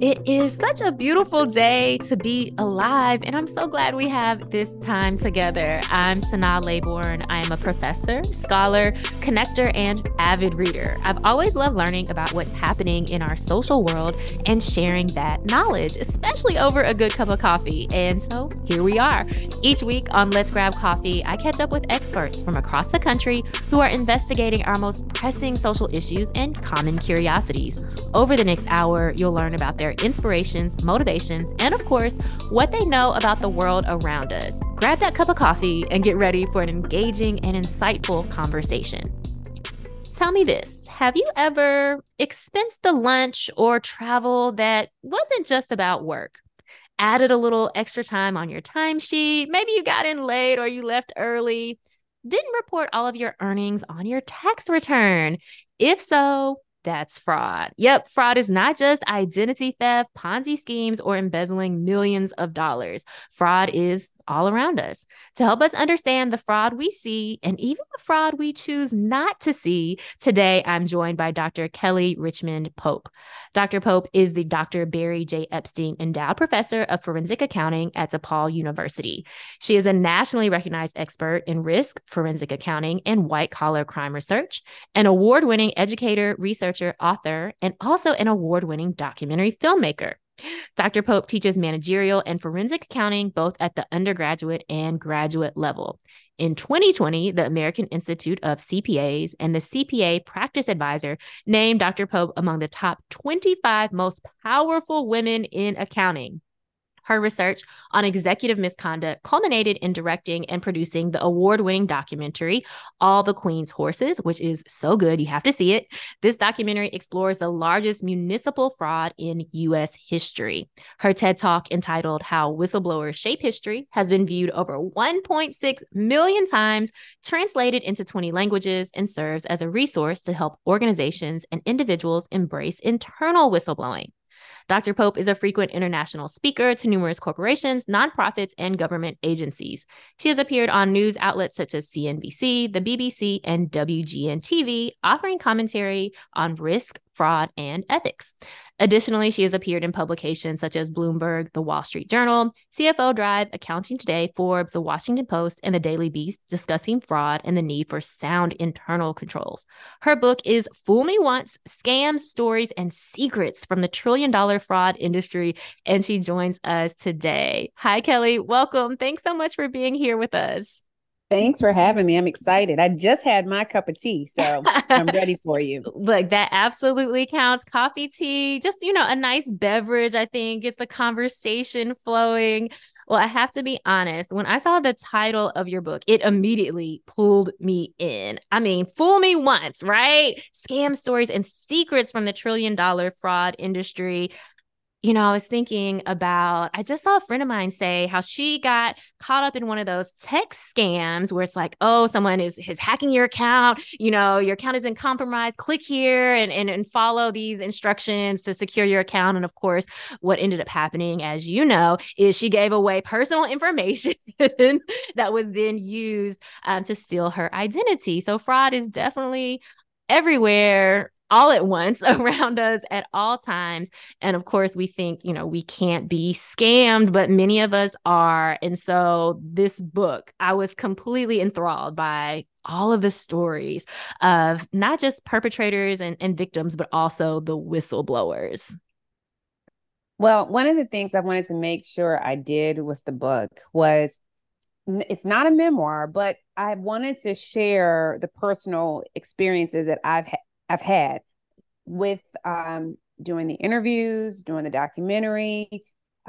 It is such a beautiful day to be alive, and I'm so glad we have this time together. I'm Sanaa Laybourne. I am a professor, scholar, connector, and avid reader. I've always loved learning about what's happening in our social world and sharing that knowledge, especially over a good cup of coffee. And so here we are. Each week on Let's Grab Coffee, I catch up with experts from across the country who are investigating our most pressing social issues and common curiosities. Over the next hour, you'll learn about their their inspirations, motivations, and of course, what they know about the world around us. Grab that cup of coffee and get ready for an engaging and insightful conversation. Tell me this Have you ever expensed the lunch or travel that wasn't just about work? Added a little extra time on your timesheet. Maybe you got in late or you left early. Didn't report all of your earnings on your tax return. If so, that's fraud. Yep, fraud is not just identity theft, Ponzi schemes, or embezzling millions of dollars. Fraud is all around us. To help us understand the fraud we see and even the fraud we choose not to see, today I'm joined by Dr. Kelly Richmond Pope. Dr. Pope is the Dr. Barry Jay Epstein Endowed Professor of Forensic Accounting at DePaul University. She is a nationally recognized expert in risk, forensic accounting, and white collar crime research, an award winning educator, researcher, author, and also an award winning documentary filmmaker. Dr. Pope teaches managerial and forensic accounting both at the undergraduate and graduate level. In 2020, the American Institute of CPAs and the CPA Practice Advisor named Dr. Pope among the top 25 most powerful women in accounting. Her research on executive misconduct culminated in directing and producing the award winning documentary, All the Queen's Horses, which is so good. You have to see it. This documentary explores the largest municipal fraud in U.S. history. Her TED Talk, entitled How Whistleblowers Shape History, has been viewed over 1.6 million times, translated into 20 languages, and serves as a resource to help organizations and individuals embrace internal whistleblowing. Dr. Pope is a frequent international speaker to numerous corporations, nonprofits, and government agencies. She has appeared on news outlets such as CNBC, the BBC, and WGN TV, offering commentary on risk, fraud, and ethics. Additionally, she has appeared in publications such as Bloomberg, The Wall Street Journal, CFO Dive, Accounting Today, Forbes, The Washington Post, and The Daily Beast, discussing fraud and the need for sound internal controls. Her book is Fool Me Once Scams, Stories, and Secrets from the Trillion Dollar Fraud Industry. And she joins us today. Hi, Kelly. Welcome. Thanks so much for being here with us. Thanks for having me. I'm excited. I just had my cup of tea, so I'm ready for you. Look, that absolutely counts. Coffee, tea, just, you know, a nice beverage, I think gets the conversation flowing. Well, I have to be honest. When I saw the title of your book, it immediately pulled me in. I mean, fool me once, right? Scam stories and secrets from the trillion dollar fraud industry you know, I was thinking about, I just saw a friend of mine say how she got caught up in one of those text scams where it's like, oh, someone is, is hacking your account. You know, your account has been compromised. Click here and, and, and follow these instructions to secure your account. And of course, what ended up happening, as you know, is she gave away personal information that was then used um, to steal her identity. So fraud is definitely everywhere all at once around us at all times. And of course, we think, you know, we can't be scammed, but many of us are. And so, this book, I was completely enthralled by all of the stories of not just perpetrators and, and victims, but also the whistleblowers. Well, one of the things I wanted to make sure I did with the book was it's not a memoir, but I wanted to share the personal experiences that I've ha- I've had with um, doing the interviews, doing the documentary,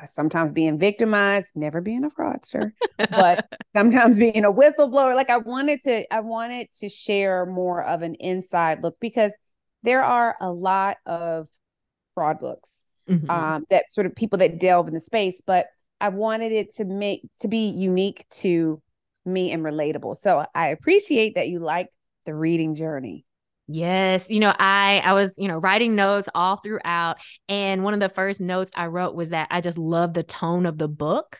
uh, sometimes being victimized, never being a fraudster, but sometimes being a whistleblower. Like I wanted to, I wanted to share more of an inside look because there are a lot of fraud books mm-hmm. um, that sort of people that delve in the space, but I wanted it to make to be unique to me and relatable. So I appreciate that you liked the reading journey. Yes, you know, I I was, you know, writing notes all throughout and one of the first notes I wrote was that I just love the tone of the book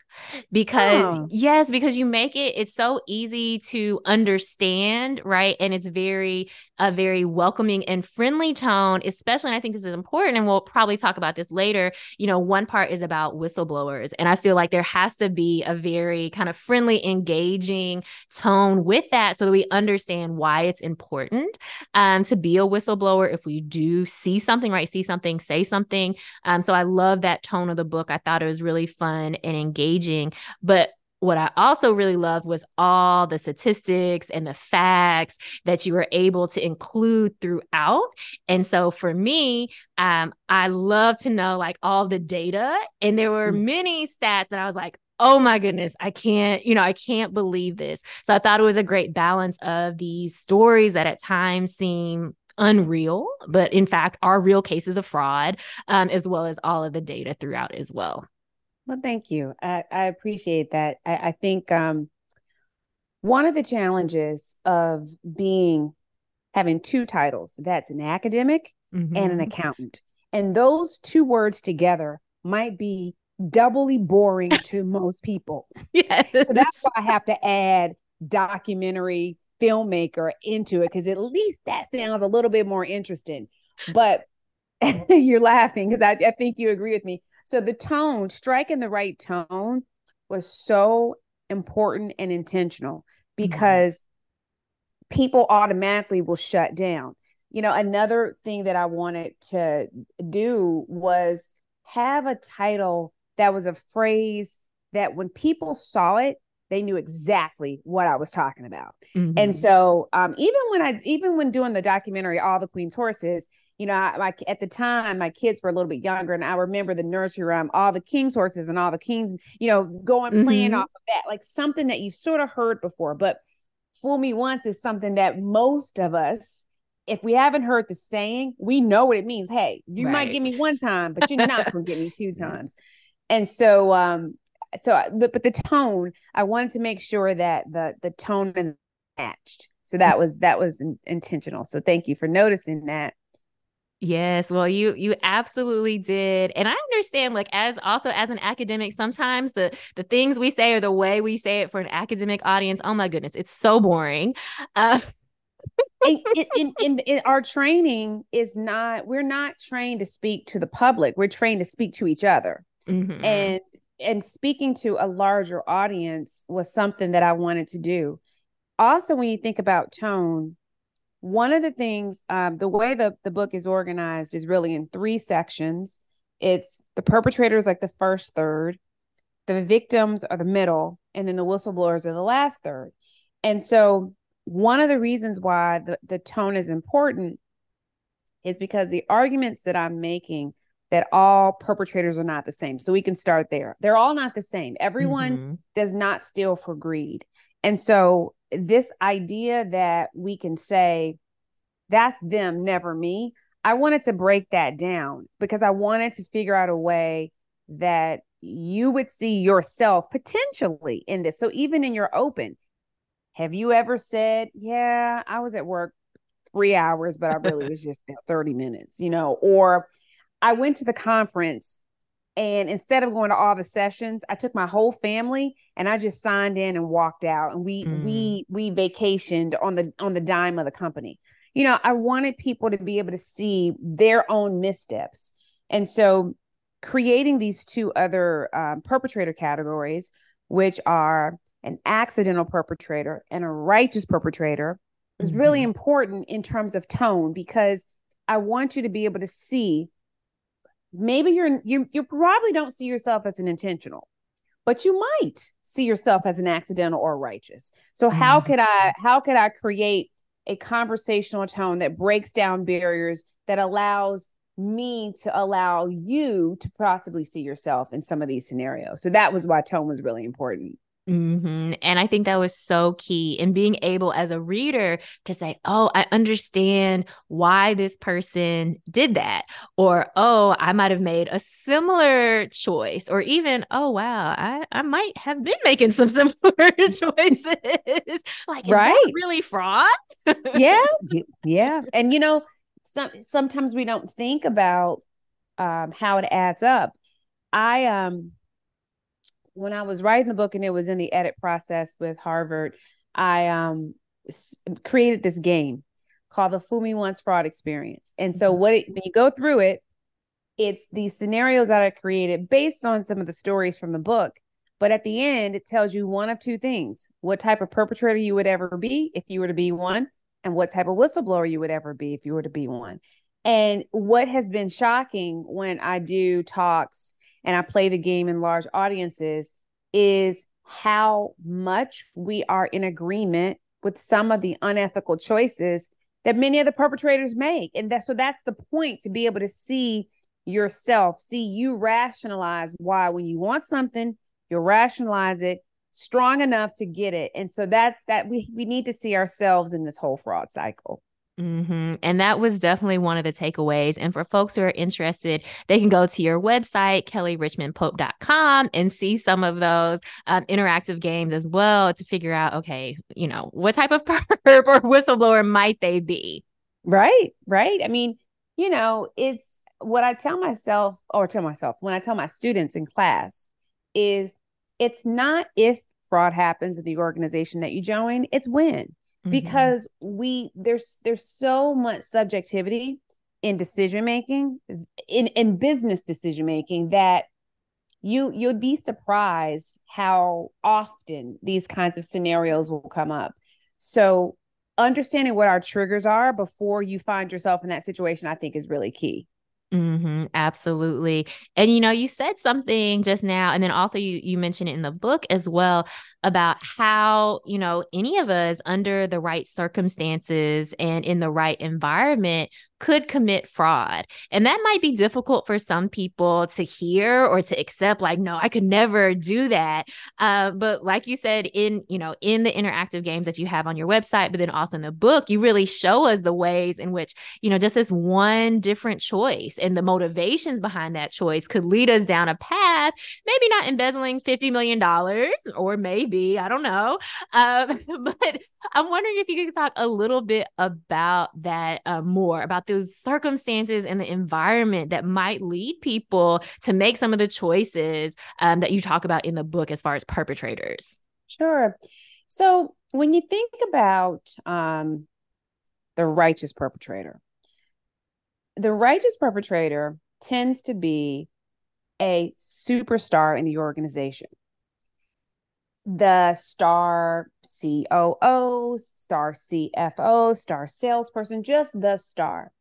because Oh. yes, because you make it it's so easy to understand, right? And it's very a very welcoming and friendly tone, especially and I think this is important and we'll probably talk about this later. You know, one part is about whistleblowers and I feel like there has to be a very kind of friendly, engaging tone with that so that we understand why it's important. Um, to be a whistleblower if we do see something, right? See something, say something. Um, so I love that tone of the book. I thought it was really fun and engaging. But what I also really loved was all the statistics and the facts that you were able to include throughout. And so for me, um, I love to know like all the data. And there were mm. many stats that I was like, oh my goodness, I can't, you know, I can't believe this. So I thought it was a great balance of these stories that at times seem unreal, but in fact are real cases of fraud, um, as well as all of the data throughout as well. Well, thank you. I, I appreciate that. I, I think um, one of the challenges of being having two titles that's an academic mm-hmm. and an mm-hmm. accountant. And those two words together might be doubly boring to most people. Yes. So that's why I have to add documentary filmmaker into it because at least that sounds a little bit more interesting. But you're laughing because I, I think you agree with me. So the tone, striking the right tone was so important and intentional mm-hmm. because mm-hmm. people automatically will shut down. You know, another thing that I wanted to do was have a title that was a phrase that when people saw it, they knew exactly what I was talking about. Mm-hmm. And so, um, even when I, even when doing the documentary, All the Queen's Horses, you know, I, my, at the time, my kids were a little bit younger, and I remember the nursery rhyme, All the King's Horses and All the Kings, you know, going mm-hmm. playing off of that, like something that you've sort of heard before. But Fool Me Once is something that most of us, if we haven't heard the saying, we know what it means. Hey, you right. might give me one time, but you're not going to get me two times and so um so but but the tone i wanted to make sure that the the tone matched so that was that was in, intentional so thank you for noticing that Yes, well you you absolutely did. And I understand like as also as an academic sometimes the the things we say or the way we say it for an academic audience, oh my goodness, it's so boring. Uh in, in, in, in, our training is not we're not trained to speak to the public we're trained to speak to each other Mm-hmm. And and speaking to a larger audience was something that I wanted to do. Also, when you think about tone, one of the things, um, the way the, the book is organized is really in three sections. It's the perpetrators, like the first third, the victims are the middle, and then the whistleblowers are the last third. And so, one of the reasons why the, the tone is important is because the arguments that I'm making that all perpetrators are not the same. So we can start there. They're all not the same. Everyone mm-hmm. does not steal for greed. And so this idea that we can say that's them, never me, I wanted to break that down because I wanted to figure out a way that you would see yourself potentially in this. So even in your open, have you ever said, Yeah, I was at work three hours, but I really was just 30 minutes, you know, or I went to the conference and instead of going to all the sessions, I took my whole family and I just signed in and walked out and we mm. we we vacationed on the on the dime of the company. You know, I wanted people to be able to see their own missteps. And so creating these two other um, perpetrator categories, which are an accidental perpetrator and a righteous perpetrator, is mm-hmm. really important in terms of tone because I want you to be able to see maybe you're you you probably don't see yourself as an intentional but you might see yourself as an accidental or righteous. So how mm-hmm. could i how could i create a conversational tone that breaks down barriers that allows me to allow you to possibly see yourself in some of these scenarios? So that was why tone was really important Mm-hmm. And I think that was so key in being able as a reader to say, oh, I understand why this person did that. Or, oh, I might have made a similar choice. Or even, oh, wow, I, I might have been making some similar choices. like, right. really fraud? yeah. Yeah. And, you know, some, sometimes we don't think about um, how it adds up. I, um, when I was writing the book and it was in the edit process with Harvard, I um created this game called the Fool Me Once Fraud Experience. And so mm-hmm. what it, when you go through it, it's these scenarios that I created based on some of the stories from the book. But at the end, it tells you one of two things what type of perpetrator you would ever be if you were to be one, and what type of whistleblower you would ever be if you were to be one. And what has been shocking when I do talks and I play the game in large audiences is how much we are in agreement with some of the unethical choices that many of the perpetrators make. And that so that's the point to be able to see yourself, see you rationalize why when you want something, you rationalize it strong enough to get it. And so that that we we need to see ourselves in this whole fraud cycle. Mm-hmm. And that was definitely one of the takeaways. And for folks who are interested, they can go to your website, kellyrichmondpope.com, and see some of those um, interactive games as well to figure out, okay, you know, what type of perp or whistleblower might they be? Right, right. I mean, you know, it's what I tell myself or tell myself when I tell my students in class is it's not if fraud happens in the organization that you join, it's when mm-hmm. because we there's there's so much subjectivity in decision making in in business decision making that you you'd be surprised how often these kinds of scenarios will come up so understanding what our triggers are before you find yourself in that situation i think is really key Mm-hmm, absolutely. And you know, you said something just now, and then also you you mentioned it in the book as well about how, you know, any of us under the right circumstances and in the right environment could commit fraud. And that might be difficult for some people to hear or to accept, like, no, I could never do that. Uh, but like you said, in, you know, in the interactive games that you have on your website, but then also in the book, you really show us the ways in which, you know, just this one different choice and the motivations behind that choice could lead us down a path, maybe not embezzling $50 million or maybe, I don't know. Um, but I'm wondering if you could talk a little bit about that uh, more about those circumstances and the environment that might lead people to make some of the choices um, that you talk about in the book as far as perpetrators. Sure. So when you think about um, the righteous perpetrator, the righteous perpetrator tends to be a superstar in the organization the star COO, star CFO, star salesperson, just the star.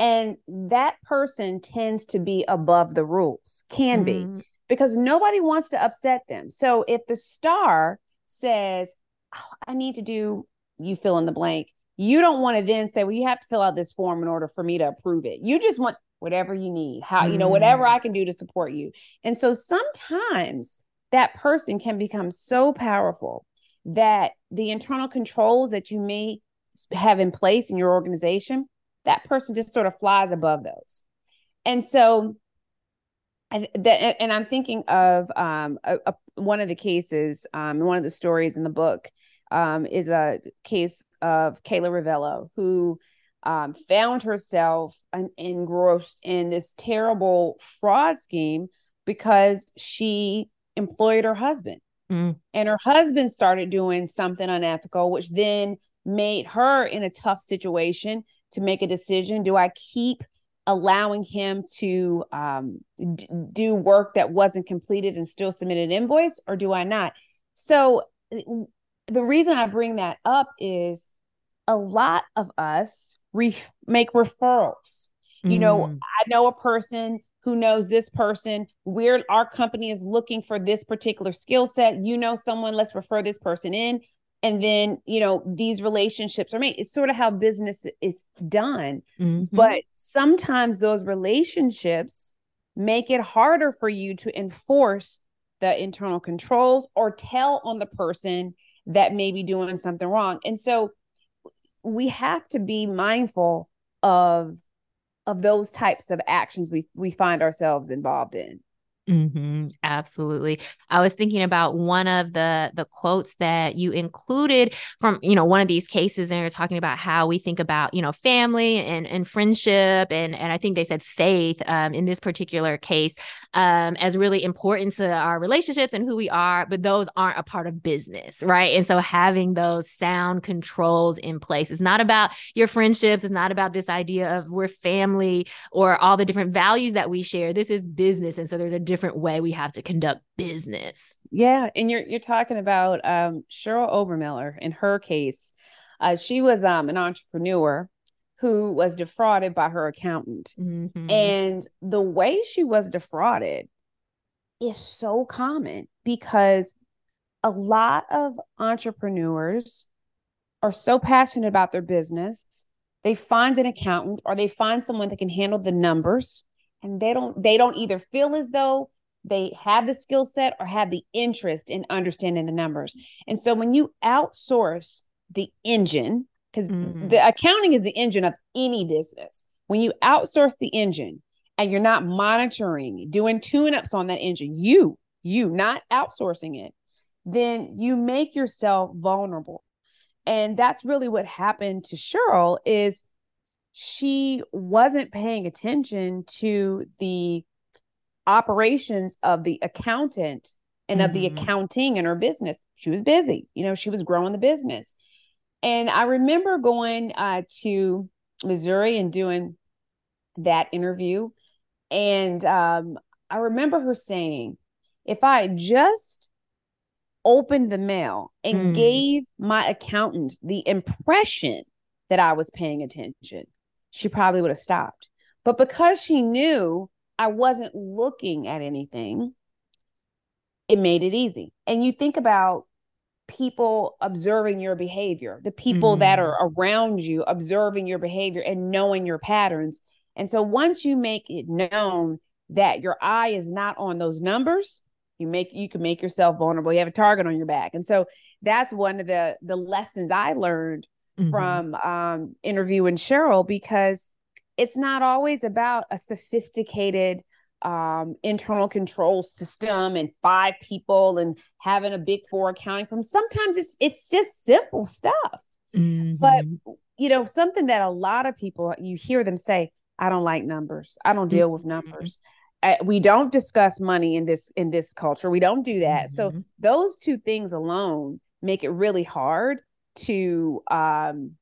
And that person tends to be above the rules, can mm-hmm. be, because nobody wants to upset them. So if the star says, oh, I need to do, you fill in the blank, you don't want to then say, well, you have to fill out this form in order for me to approve it. You just want whatever you need, how, mm-hmm. you know, whatever I can do to support you. And so sometimes that person can become so powerful that the internal controls that you may have in place in your organization, that person just sort of flies above those. And so, and, that, and I'm thinking of um, a, a, one of the cases, um, one of the stories in the book um, is a case of Kayla Ravello, who um, found herself engrossed in this terrible fraud scheme because she employed her husband. Mm. And her husband started doing something unethical, which then made her in a tough situation to make a decision. Do I keep allowing him to um, d- do work that wasn't completed and still submit an invoice, or do I not? So, the reason I bring that up is a lot of us re- make referrals. Mm. You know, mm. I know a person who knows this person we're our company is looking for this particular skill set you know someone let's refer this person in and then you know these relationships are made it's sort of how business is done mm-hmm. but sometimes those relationships make it harder for you to enforce the internal controls or tell on the person that may be doing something wrong. And so we have to be mindful of of those types of actions we we find ourselves involved in. Mm-hmm, absolutely. I was thinking about one of the the quotes that you included from you know one of these cases, and you're talking about how we think about you know family and and friendship, and and I think they said faith um, in this particular case um, as really important to our relationships and who we are, but those aren't a part of business, right? And so having those sound controls in place is not about your friendships. It's not about this idea of we're family or all the different values that we share. This is business, and so there's a different way we have to conduct business. Yeah, and you're you're talking about um, Cheryl Obermiller in her case. Uh, she was um, an entrepreneur who was defrauded by her accountant, mm-hmm. and the way she was defrauded is so common because a lot of entrepreneurs are so passionate about their business they find an accountant or they find someone that can handle the numbers and they don't they don't either feel as though they have the skill set or have the interest in understanding the numbers. And so when you outsource the engine, because mm-hmm. the accounting is the engine of any business, when you outsource the engine and you're not monitoring, doing tune ups on that engine, you, you not outsourcing it, then you make yourself vulnerable. And that's really what happened to Cheryl is she wasn't paying attention to the operations of the accountant and mm-hmm. of the mm-hmm. accounting in her business. She was busy, you know, she was growing the business. And I remember going uh, to Missouri and doing that interview. And um, I remember her saying, if I just opened the mail and mm. gave my accountant the impression that I was paying attention, she probably would have stopped. But because she knew I wasn't looking at anything, it made it easy. And you think about people observing your behavior, the people mm. that are around you observing your behavior and knowing your patterns. And so once you make it known that your eye is not on those numbers, you make you can make yourself vulnerable. You have a target on your back. And so that's one of the the lessons I learned mm-hmm. from um, interviewing Cheryl because it's not always about a sophisticated um, internal control system and five people and having a big four accounting firm. Sometimes it's it's just simple stuff. Mm-hmm. But you know, something that a lot of people you hear them say, "I don't like numbers. I don't deal mm-hmm. with numbers." Uh, we don't discuss money in this in this culture. We don't do that. Mm-hmm. So those two things alone make it really hard to um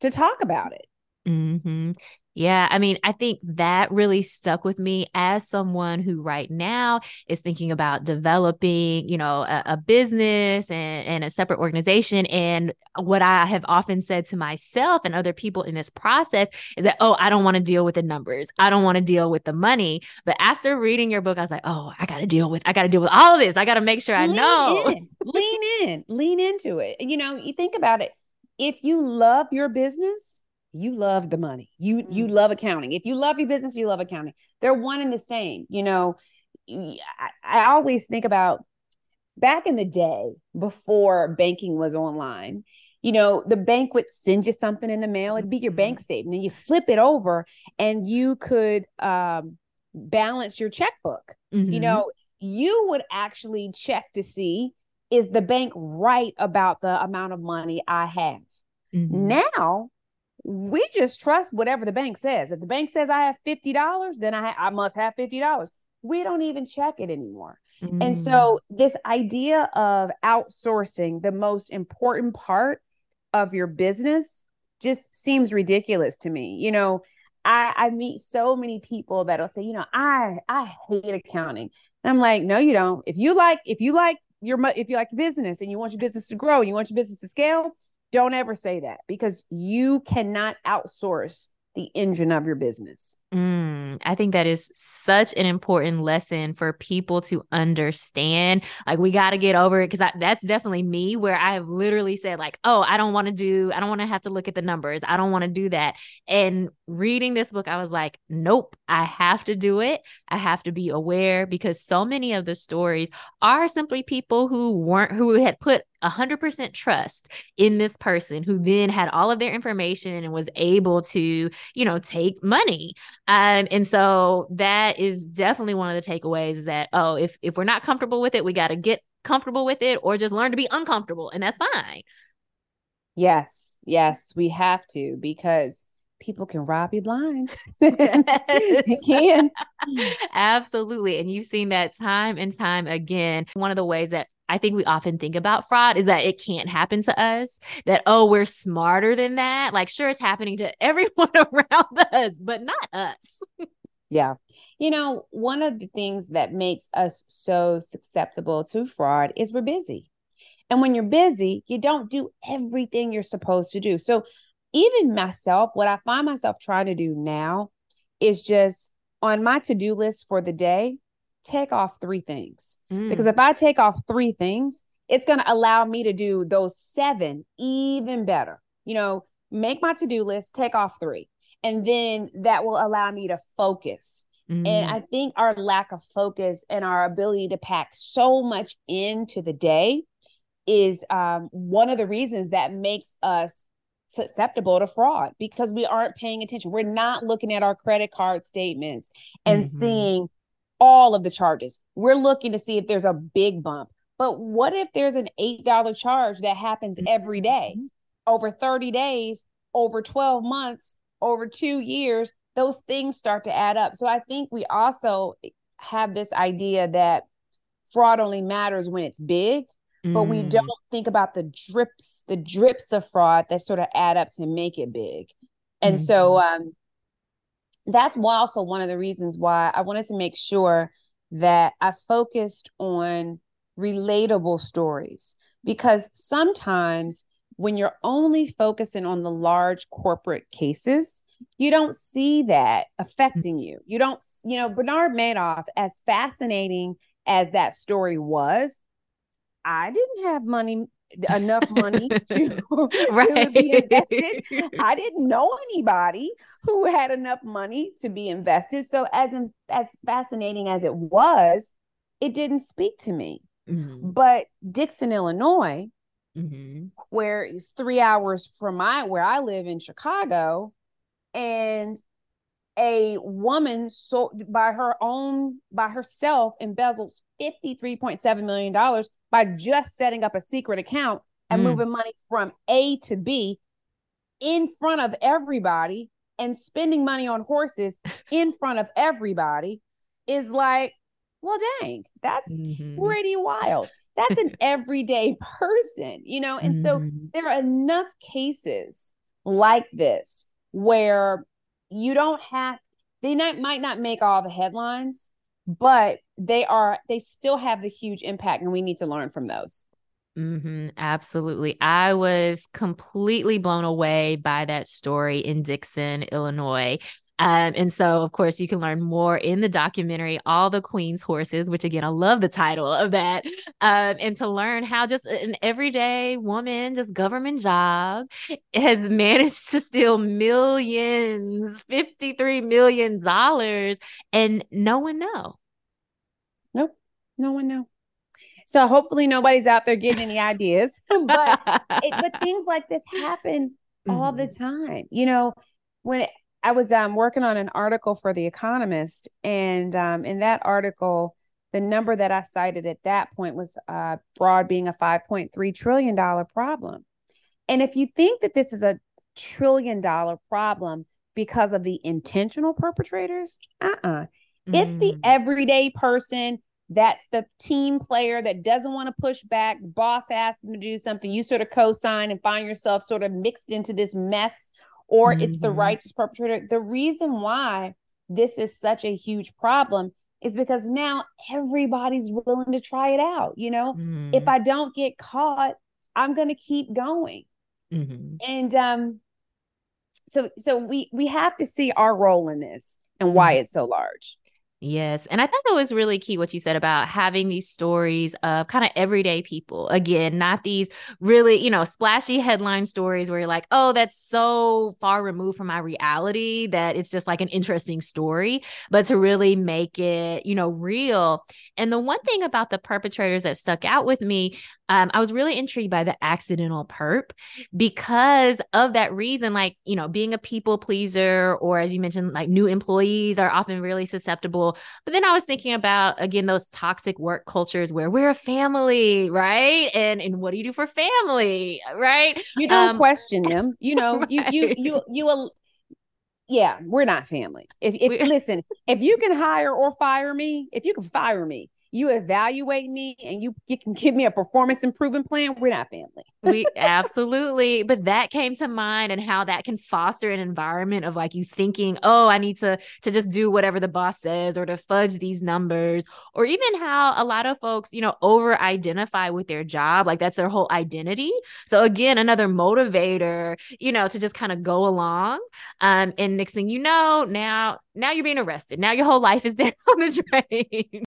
to talk about it. Mm-hmm. Yeah, I mean, I think that really stuck with me as someone who right now is thinking about developing, you know, a, a, business and, and a separate organization. And what I have often said to myself and other people in this process is that, oh, I don't want to deal with the numbers. I don't want to deal with the money. But after reading your book, I was like, oh, I got to deal with, I got to deal with all of this. I got to make sure I lean know. In. lean in, lean into it. You know, you think about it. If you love your business, you love the money. You mm-hmm. you love accounting. If you love your business, you love accounting. They're one and the same. You know, I, I always think about back in the day before banking was online. You know, the bank would send you something in the mail. It'd be your bank mm-hmm. statement, and you flip it over, and you could um, balance your checkbook. Mm-hmm. You know, you would actually check to see is the bank right about the amount of money I have. Mm-hmm. Now we just trust whatever the bank says. If the bank says I have $50, then I, ha- I must have $50. We don't even check it anymore. Mm. And so, this idea of outsourcing the most important part of your business just seems ridiculous to me. You know, I, I meet so many people that'll say, you know, I I hate accounting. And I'm like, no, you don't. If you like, if you like your if you like your business and you want your business to grow and you want your business to scale, don't ever say that because you cannot outsource the engine of your business. Mm, I think that is such an important lesson for people to understand. Like, we got to get over it because that's definitely me where I have literally said, like, oh, I don't want to do, I don't want to have to look at the numbers. I don't want to do that. And reading this book, I was like, nope, I have to do it. I have to be aware because so many of the stories are simply people who weren't, who had put 100% trust in this person who then had all of their information and was able to, you know, take money. Um, and so that is definitely one of the takeaways is that, oh, if, if we're not comfortable with it, we got to get comfortable with it or just learn to be uncomfortable. And that's fine. Yes, yes, we have to because people can rob you blind. they can. Absolutely. And you've seen that time and time again. One of the ways that I think we often think about fraud is that it can't happen to us, that, oh, we're smarter than that. Like, sure, it's happening to everyone around us, but not us. yeah. You know, one of the things that makes us so susceptible to fraud is we're busy. And when you're busy, you don't do everything you're supposed to do. So, even myself, what I find myself trying to do now is just on my to do list for the day, take off three things. Mm. Because if I take off three things, it's going to allow me to do those seven even better. You know, make my to do list, take off three. And then that will allow me to focus. Mm. And I think our lack of focus and our ability to pack so much into the day is um, one of the reasons that makes us susceptible to fraud because we aren't paying attention. We're not looking at our credit card statements and mm-hmm. seeing all of the charges. We're looking to see if there's a big bump. But what if there's an $8 charge that happens every day mm-hmm. over 30 days, over 12 months, over two years? Those things start to add up. So I think we also have this idea that fraud only matters when it's big, mm. but we mm. don't think about the drips, the drips of fraud that sort of add up to make it big. And mm-hmm. so um, that's also one of the reasons why I wanted to make sure that I focused on relatable stories because sometimes when you're only focusing on the large corporate cases, you don't see that affecting you. You don't, you know, Bernard Madoff, as fascinating as that story was, I didn't have money enough money to, right. to be invested. I didn't know anybody who had enough money to be invested. So as in, as fascinating as it was, it didn't speak to me. Mm-hmm. But Dixon, Illinois, mm-hmm. where it's three hours from my where I live in Chicago, and a woman sold by her own by herself embezzles $53.7 million by just setting up a secret account and mm. moving money from A to B in front of everybody and spending money on horses in front of everybody is like, well, dang, that's mm-hmm. pretty wild. That's an everyday person, you know? And mm-hmm. so there are enough cases like this where you don't have, they not, might not make all the headlines, but they are, they still have the huge impact, and we need to learn from those. Mm-hmm, absolutely. I was completely blown away by that story in Dixon, Illinois. Um, and so, of course, you can learn more in the documentary, All the Queen's Horses, which again, I love the title of that. Um, and to learn how just an everyday woman, just government job, has managed to steal millions, $53 million, and no one know. Nope. No one know. So hopefully nobody's out there getting any ideas. but it, but things like this happen mm-hmm. all the mm-hmm. time. You know, when I was um, working on an article for The Economist, and um, in that article, the number that I cited at that point was uh, fraud being a $5.3 trillion problem. And if you think that this is a trillion dollar problem because of the intentional perpetrators, uh uh-uh. uh mm. It's the everyday person that's the team player that doesn't want to push back. Boss asks them to do something. You sort of co sign and find yourself sort of mixed into this mess, or mm-hmm. it's the mm-hmm. righteous perpetrator. The reason why this is such a huge problem is because now everybody's willing to try it out. You know, mm-hmm. if I don't get caught, I'm going to keep going. Mm-hmm. And um, so so we we have to see our role in this and why mm-hmm. it's so large. Yes. And I thought that was really key what you said about having these stories of kind of everyday people. Again, not these really, you know, splashy headline stories where you're like, oh, that's so far removed from my reality that it's just like an interesting story, but to really make it, you know, real. And the one thing about the perpetrators that stuck out with me um, I was really intrigued by the accidental perp because of that reason, like, you know, being a people pleaser, or as you mentioned, like new employees are often really susceptible. But then I was thinking about, again, those toxic work cultures where we're a family, right? And and what do you do for family, right? You don't um, question them. You know, right. you, you, you, you, yeah, we're not family. If, if listen, if you can hire or fire me, if you can fire me, you evaluate me and you, you can give me a performance improvement plan, we're not family. we absolutely, but that came to mind and how that can foster an environment of like you thinking, oh, I need to to just do whatever the boss says or to fudge these numbers, or even how a lot of folks, you know, over identify with their job, like that's their whole identity. So again, another motivator, you know, to just kind of go along. Um, and next thing you know, now now you're being arrested. Now your whole life is down the drain.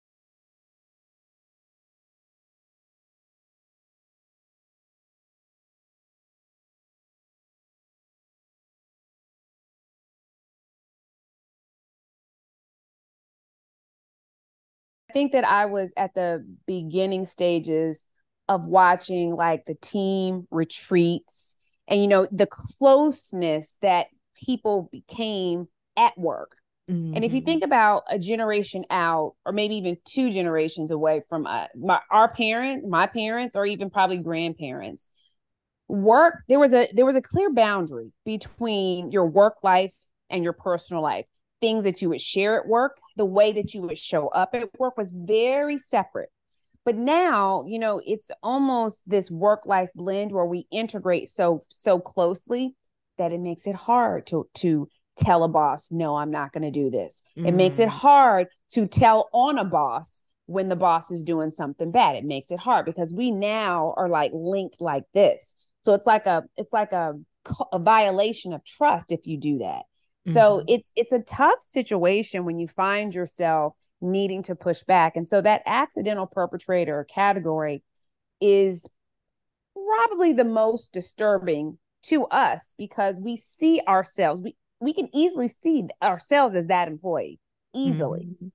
I think that I was at the beginning stages of watching like the team retreats and you know the closeness that people became at work. Mm-hmm. And if you mm-hmm. think about a generation out or maybe even two generations away from uh, my, our parents, my parents or even probably grandparents, work there was a there was a clear boundary between your work life and your personal life things that you would share at work, the way that you would show up at work was very separate. But now, you know, it's almost this work life blend where we integrate so so closely that it makes it hard to to tell a boss, "No, I'm not going to do this." Mm. It makes it mm. hard to tell on a boss when the boss is doing something bad. It makes it hard because we now are like linked like this. So it's like a it's like a a violation of trust if you do that. So mm-hmm. it's it's a tough situation when you find yourself needing to push back. And so that accidental perpetrator category is probably the most disturbing to us because we see ourselves we we can easily see ourselves as that employee easily. Mm-hmm.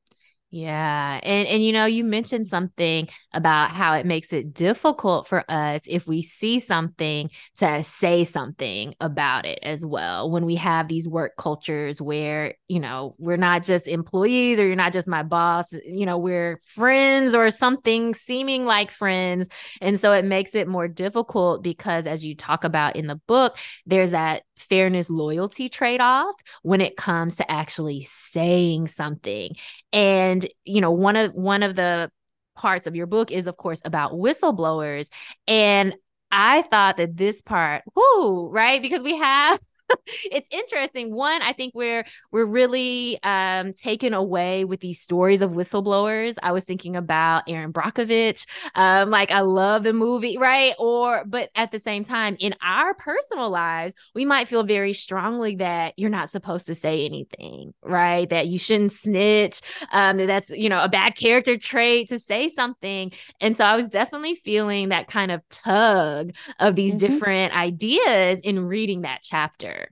Yeah. And and you know, you mentioned something about how it makes it difficult for us if we see something to say something about it as well. When we have these work cultures where, you know, we're not just employees or you're not just my boss, you know, we're friends or something seeming like friends. And so it makes it more difficult because as you talk about in the book, there's that fairness loyalty trade off when it comes to actually saying something. And you know, one of one of the parts of your book is of course about whistleblowers and I thought that this part, whoo, right? Because we have it's interesting. One, I think we're we're really um, taken away with these stories of whistleblowers. I was thinking about Erin Brockovich. Um, like I love the movie, right? Or but at the same time, in our personal lives, we might feel very strongly that you're not supposed to say anything, right? That you shouldn't snitch. Um, that that's you know a bad character trait to say something. And so I was definitely feeling that kind of tug of these mm-hmm. different ideas in reading that chapter.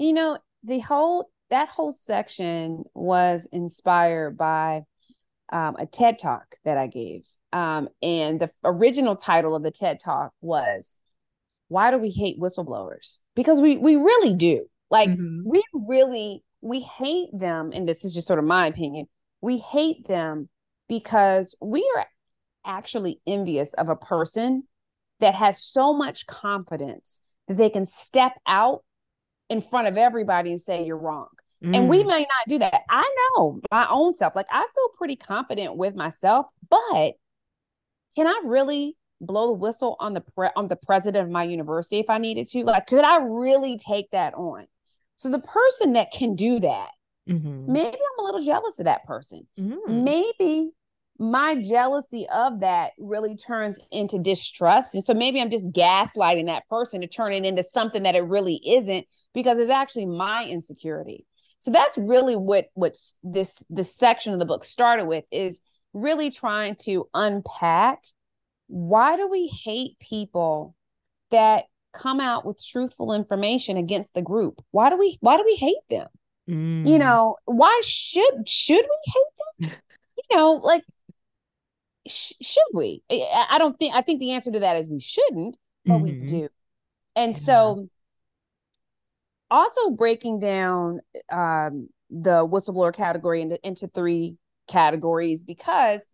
You know, the whole that whole section was inspired by um, a TED talk that I gave. Um, and the original title of the TED talk was Why Do We Hate Whistleblowers? Because we we really do. Like mm-hmm. we really we hate them, and this is just sort of my opinion. We hate them because we are actually envious of a person that has so much confidence that they can step out in front of everybody and say you're wrong. Mm. And we mm. may not do that. I know my own self. Like I feel pretty confident with myself, but can I really blow the whistle on the pre- on the president of my university if I needed to? Like could I really take that on? So the person that can do that, mm-hmm. maybe I'm a little jealous of that person. Mm. Maybe my jealousy of that really turns into distrust. And so maybe I'm just gaslighting that person to turn it into something that it really isn't because it's actually my insecurity. So that's really what what this this section of the book started with is really trying to unpack why do we hate people that come out with truthful information against the group? Why do we why do we hate them? Mm. You know, why should should we hate them? you know, like sh- should we? I, I, don't think I think the answer to that is we shouldn't, but mm-hmm. we do. And yeah. so also breaking down um, the whistleblower category into, into three categories because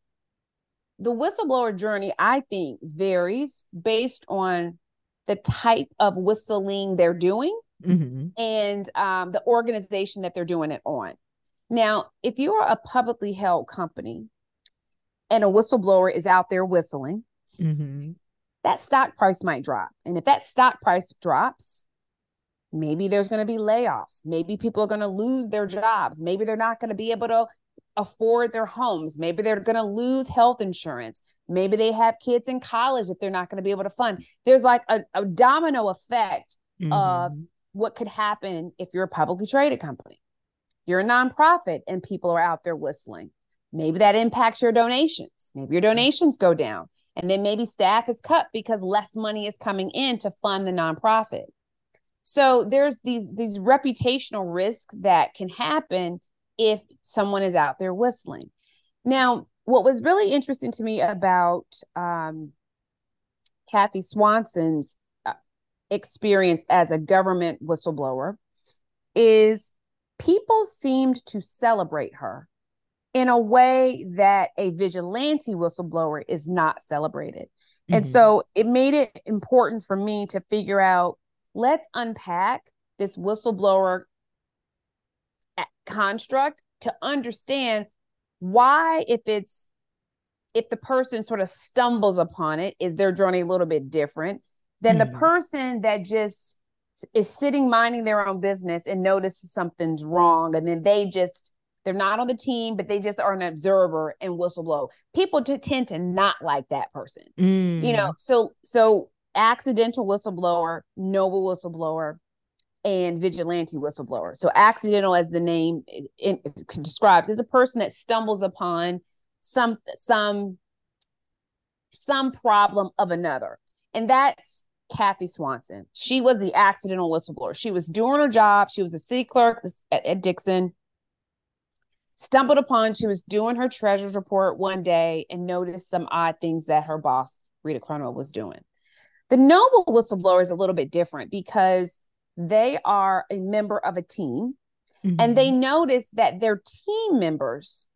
the whistleblower journey, I think, varies based on the type of whistling they're doing mm-hmm. and um, the organization that they're doing it on. Now, if you are a publicly held company and a whistleblower is out there whistling, mm-hmm. that stock price might drop. And if that stock price drops, maybe there's going to be layoffs. Maybe people are going to lose their jobs. Maybe they're not going to be able to afford their homes. Maybe they're going to lose health insurance. Maybe they have kids in college that they're not going to be able to fund. There's like a, a domino effect mm-hmm. of what could happen if you're a publicly traded company. You're a nonprofit and people are out there whistling. Maybe that impacts your donations. Maybe your donations go down. And then maybe staff is cut because less money is coming in to fund the nonprofit. So there's these these reputational risks that can happen if someone is out there whistling. Now, what was really interesting to me about um, Kathy Swanson's uh, experience as a government whistleblower is people seemed to celebrate her in a way that a vigilante whistleblower is not celebrated. Mm-hmm. And so it made it important for me to figure out let's unpack this whistleblower construct to understand why if it's if the person sort of stumbles upon it is their journey a little bit different than mm-hmm. the person that just is sitting minding their own business and notices something's wrong and then they just they're not on the team but they just are an observer and whistleblow people to tend to not like that person mm. you know so so accidental whistleblower noble whistleblower and vigilante whistleblower. So accidental as the name it, it describes is a person that stumbles upon some some some problem of another. And that's Kathy Swanson. She was the accidental whistleblower. She was doing her job. She was a city clerk at, at Dixon. Stumbled upon she was doing her treasurer's report one day and noticed some odd things that her boss, Rita Crundwell, was doing. The noble whistleblower is a little bit different because they are a member of a team mm-hmm. and they mm-hmm. notice that their team members,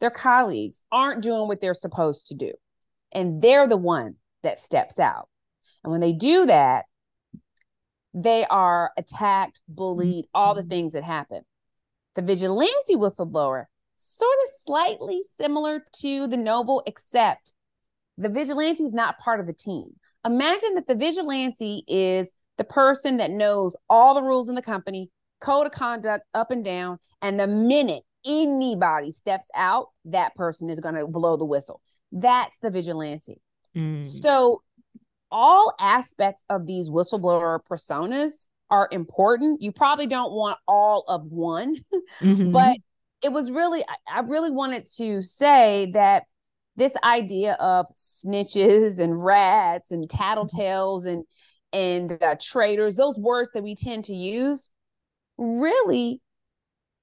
their colleagues, aren't doing what they're supposed to do. And they're the one that steps out. And when they do that, they are attacked, bullied, all the mm-hmm. things that happen. The vigilante whistleblower, sort of slightly similar to the noble, except the vigilante is not part of the team. Imagine that the vigilante is the person that knows all the rules in the company, code of conduct up and down. And the minute anybody steps out, that person is going to blow the whistle. That's the vigilante. Mm. So, all aspects of these whistleblower personas are important. You probably don't want all of one, mm-hmm. but it was really, I really wanted to say that this idea of snitches and rats and tattletales and and uh, traitors, those words that we tend to use, really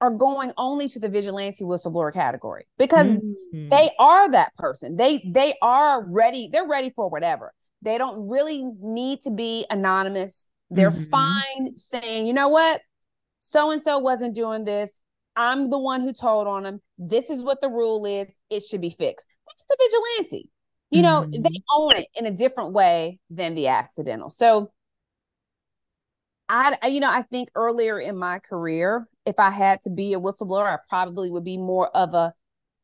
are going only to the vigilante whistleblower category because mm-hmm. they are that person. They they are ready. They're ready for whatever. They don't really need to be anonymous. They're mm-hmm. fine saying, you know what, so and so wasn't doing this. I'm the one who told on them. This is what the rule is. It should be fixed. That's the vigilante you know mm-hmm. they own it in a different way than the accidental so I, you know, I think earlier in my career, if I had to be a whistleblower, I probably would be more of a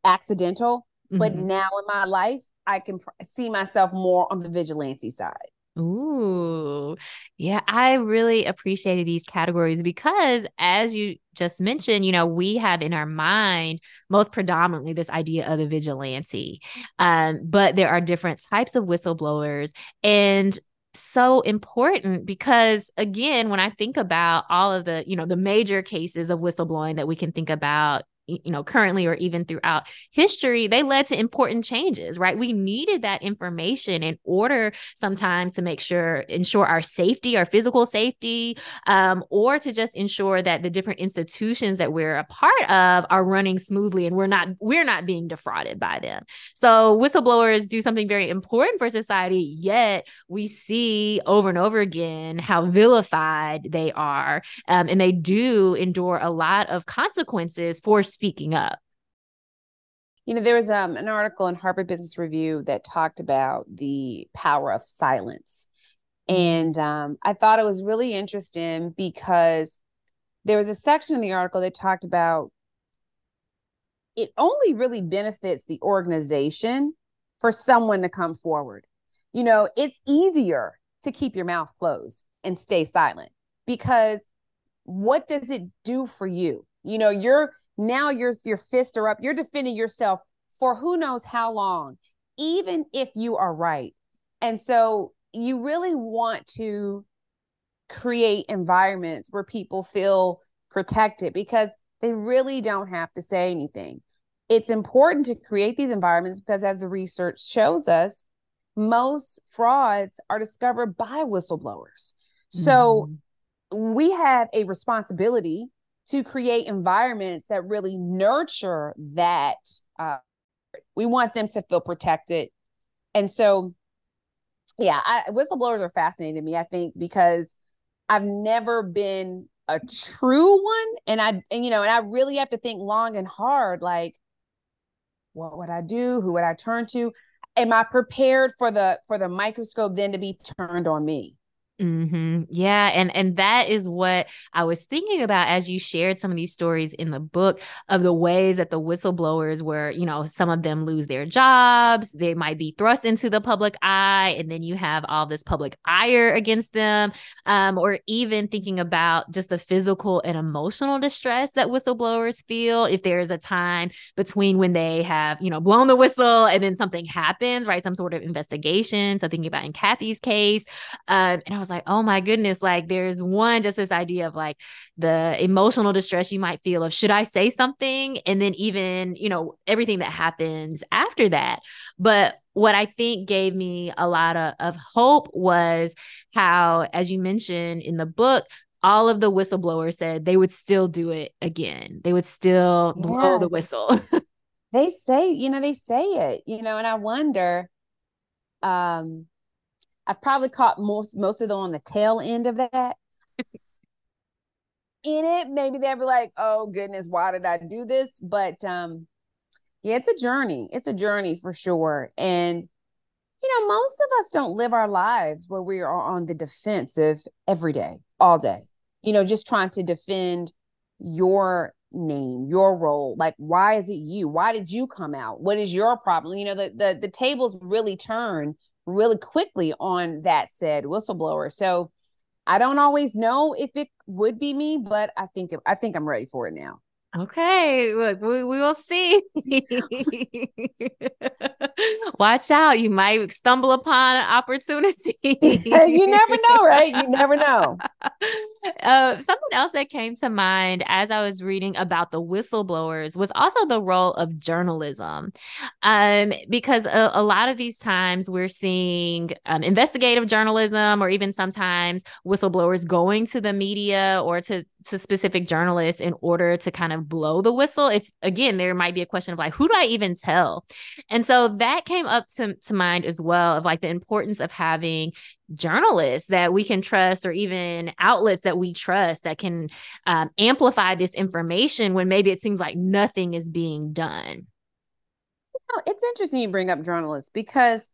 accidental. Mm-hmm. But now in my life, I can see myself more on the vigilante side. Ooh, yeah, I really appreciated these categories because, as you just mentioned, you know, we have in our mind most predominantly this idea of the vigilante, um, but there are different types of whistleblowers, and so important because again when i think about all of the you know the major cases of whistleblowing that we can think about you know currently or even throughout history they led to important changes right? We needed that information in order sometimes to make sure ensure our safety our physical safety um, or to just ensure that the different institutions that we're a part of are running smoothly and we're not we're not being defrauded by them. So whistleblowers do something very important for society yet we see over and over again how vilified they are um, and they do endure a lot of consequences for speaking up? You know, there was um, an article in Harvard Business Review that talked about the power of silence. Mm-hmm. And um, I thought it was really interesting because there was a section in the article that talked about it only really benefits the organization for someone to come forward. You know, it's easier to keep your mouth closed and stay silent because what does it do for you? You know, you're now your your fists are up. You're defending yourself for who knows how long even if you are right. And so you really want to create environments where people feel protected because they really don't have to say anything. It's important to create these environments because as the research shows us most frauds are discovered by whistleblowers. So mm-hmm. we have a responsibility to create environments that really nurture that. Uh, we want them to feel protected. And so, yeah, I, whistleblowers are fascinating to me, I think, because I've never been a true one. And I, and, you know, and I really have to think long and hard like, what would I do? Who would I turn to? Am I prepared for the for the microscope then to be turned on me? Mm-hmm. Yeah, and and that is what I was thinking about as you shared some of these stories in the book of the ways that the whistleblowers were, you know, some of them lose their jobs, they might be thrust into the public eye, and then you have all this public ire against them, um, or even thinking about just the physical and emotional distress that whistleblowers feel if there is a time between when they have, you know, blown the whistle and then something happens, right? Some sort of investigation. So thinking about in Kathy's case, um, and I was like, oh my goodness, like there's one, just this idea of like the emotional distress you might feel of should I say something? And then even, you know, everything that happens after that. But what I think gave me a lot of, of hope was how, as you mentioned in the book, all of the whistleblowers said they would still do it again. They would still yeah. blow the whistle. they say, you know, they say it, you know, and I wonder, um, I've probably caught most most of them on the tail end of that. In it, maybe they'll be like, "Oh goodness, why did I do this?" But um, yeah, it's a journey. It's a journey for sure. And you know, most of us don't live our lives where we are on the defensive every day, all day. You know, just trying to defend your name, your role. Like, why is it you? Why did you come out? What is your problem? You know, the the the tables really turn really quickly on that said whistleblower. So I don't always know if it would be me, but I think I think I'm ready for it now. Okay, look, we, we will see. Watch out. You might stumble upon an opportunity. you never know, right? You never know. Uh, something else that came to mind as I was reading about the whistleblowers was also the role of journalism. Um, because a, a lot of these times we're seeing um, investigative journalism or even sometimes whistleblowers going to the media or to to specific journalists in order to kind of blow the whistle if again there might be a question of like who do i even tell? And so that came up to, to mind as well of like the importance of having journalists that we can trust or even outlets that we trust that can um, amplify this information when maybe it seems like nothing is being done. You know, it's interesting you bring up journalists because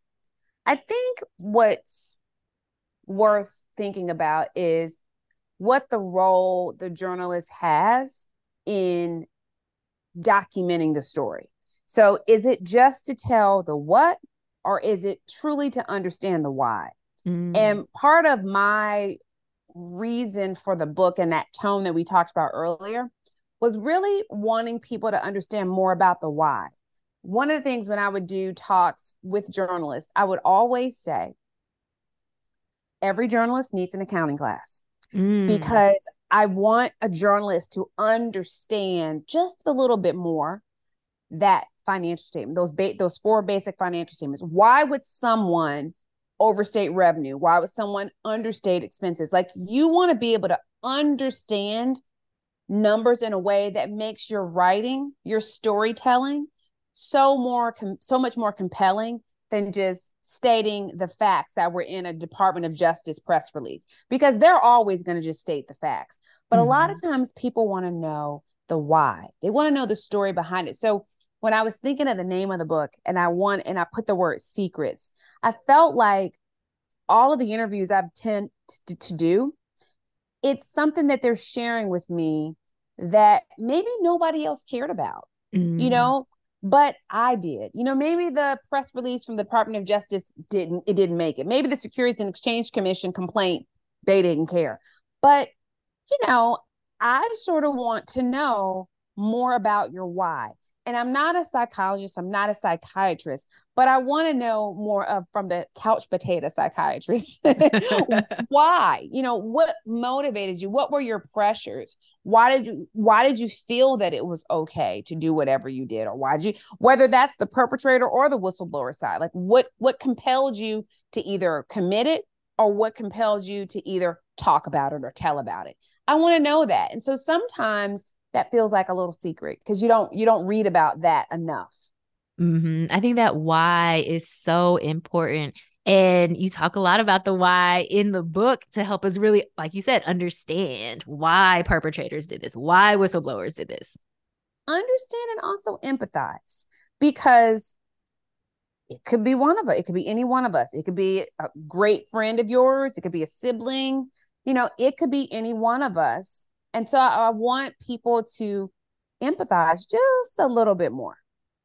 i think what's worth thinking about is what the role the journalist has in documenting the story. So, is it just to tell the what, or is it truly to understand the why? Mm. And part of my reason for the book and that tone that we talked about earlier was really wanting people to understand more about the why. One of the things when I would do talks with journalists, I would always say, every journalist needs an accounting class mm. because I want a journalist to understand just a little bit more that financial statement, those ba- those four basic financial statements. Why would someone overstate revenue? Why would someone understate expenses? Like you want to be able to understand numbers in a way that makes your writing, your storytelling so more com- so much more compelling than just stating the facts that were in a Department of Justice press release because they're always going to just state the facts. But mm-hmm. a lot of mm-hmm. times people want to know the why. They want to know the story behind it. So when I was thinking of the name of the book and I want and I put the word secrets, I felt like all of the interviews I've tend to, to do, it's something that they're sharing with me that maybe nobody else cared about. Mm-hmm. You know, but I did. You know, maybe the press release from the Department of Justice didn't it didn't make it. Maybe the Securities and Exchange Commission complaint they didn't care. But you know, I sort of want to know more about your why and I'm not a psychologist, I'm not a psychiatrist, but I want to know more of from the couch potato psychiatrist. why? You know, what motivated you? What were your pressures? Why did you why did you feel that it was okay to do whatever you did or why did you whether that's the perpetrator or the whistleblower side? Like what what compelled you to either commit it or what compelled you to either talk about it or tell about it? I want to know that. And so sometimes that feels like a little secret because you don't you don't read about that enough. Mm-hmm. i think that why is so important and you talk a lot about the why in the book to help us really like you said understand why perpetrators did this why whistleblowers did this. Understand and also empathize because it could be one of us it could be any one of us. It could be a great friend of yours it could be a sibling you know it could be any one of us and so I, I want people to empathize just a little bit more.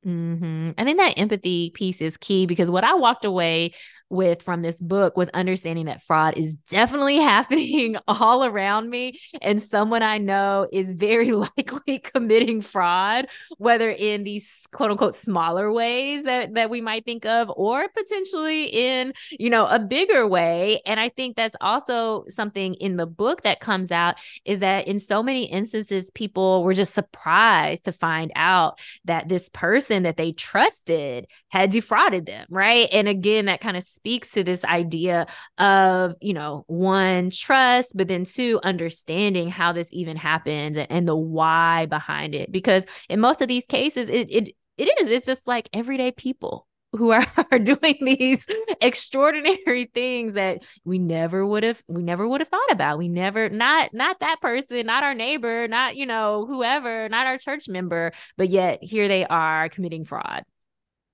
Mm-hmm. I think that empathy piece is key because what I walked away with from this book was understanding that fraud is definitely happening all around me. And someone I know is very likely committing fraud, whether in these quote unquote smaller ways that, that we might think of, or potentially in, you know, a bigger way. And I think that's also something in the book that comes out is that in so many instances, people were just surprised to find out that this person that they trusted had defrauded them. Right. And again, that kind of speaks to this idea of, you know, one, trust, but then two, understanding how this even happens and the why behind it. Because in most of these cases, it it it is. It's just like everyday people who are, are doing these extraordinary things that we never would have we never would have thought about we never not not that person not our neighbor not you know whoever not our church member but yet here they are committing fraud